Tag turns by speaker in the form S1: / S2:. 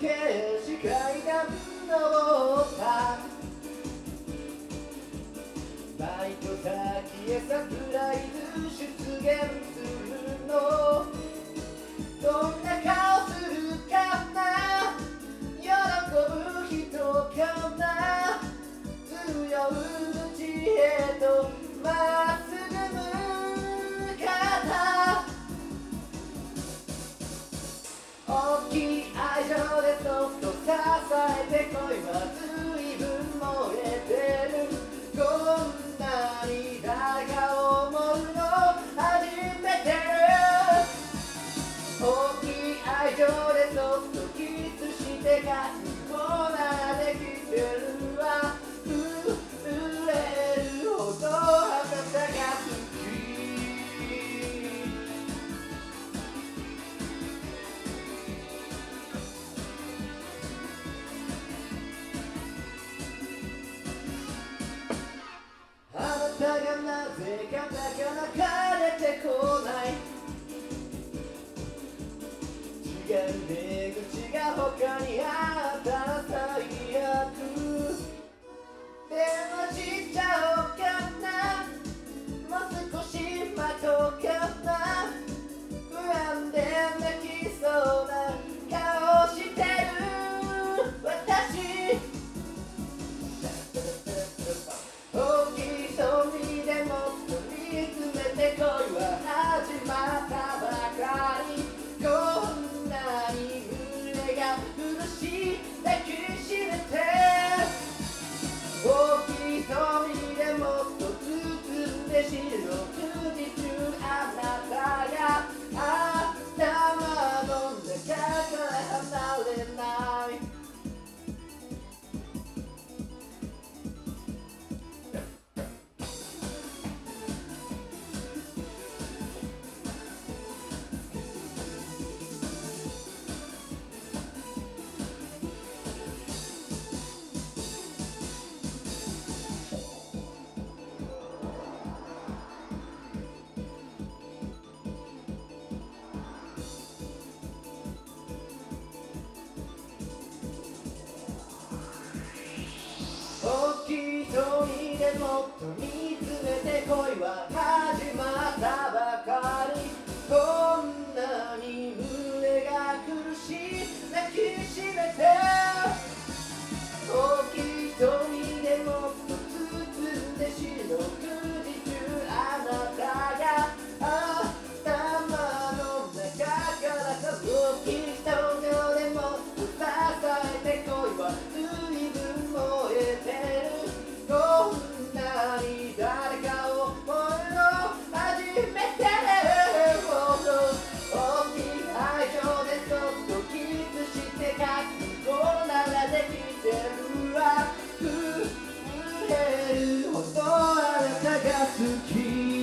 S1: 景色階段登った。バイト先へサプライズ casa eterna. 手がなか流れてこない。違う出口が他にある。vontade matava has to keep.